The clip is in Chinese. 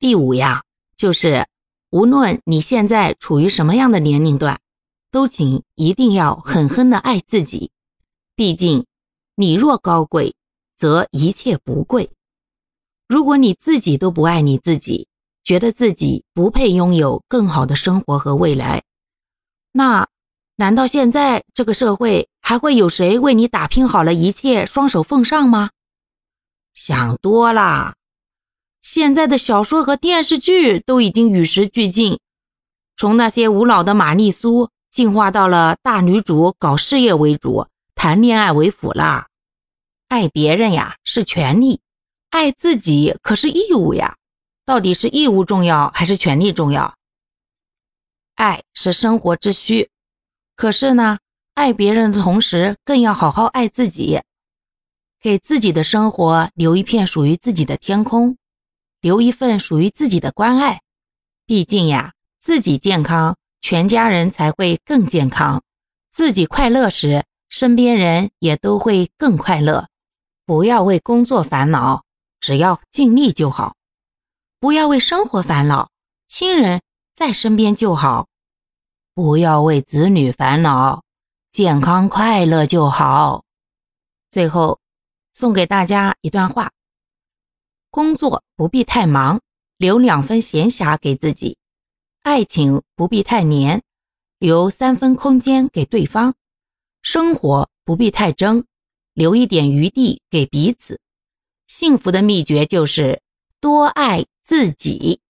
第五呀，就是无论你现在处于什么样的年龄段，都请一定要狠狠的爱自己。毕竟，你若高贵，则一切不贵。如果你自己都不爱你自己，觉得自己不配拥有更好的生活和未来，那难道现在这个社会还会有谁为你打拼好了一切，双手奉上吗？想多啦！现在的小说和电视剧都已经与时俱进，从那些无脑的玛丽苏进化到了大女主搞事业为主、谈恋爱为辅啦。爱别人呀是权利，爱自己可是义务呀。到底是义务重要还是权利重要？爱是生活之需，可是呢，爱别人的同时，更要好好爱自己，给自己的生活留一片属于自己的天空，留一份属于自己的关爱。毕竟呀，自己健康，全家人才会更健康；自己快乐时，身边人也都会更快乐。不要为工作烦恼，只要尽力就好。不要为生活烦恼，亲人在身边就好；不要为子女烦恼，健康快乐就好。最后，送给大家一段话：工作不必太忙，留两分闲暇给自己；爱情不必太黏，留三分空间给对方；生活不必太争，留一点余地给彼此。幸福的秘诀就是多爱。自己。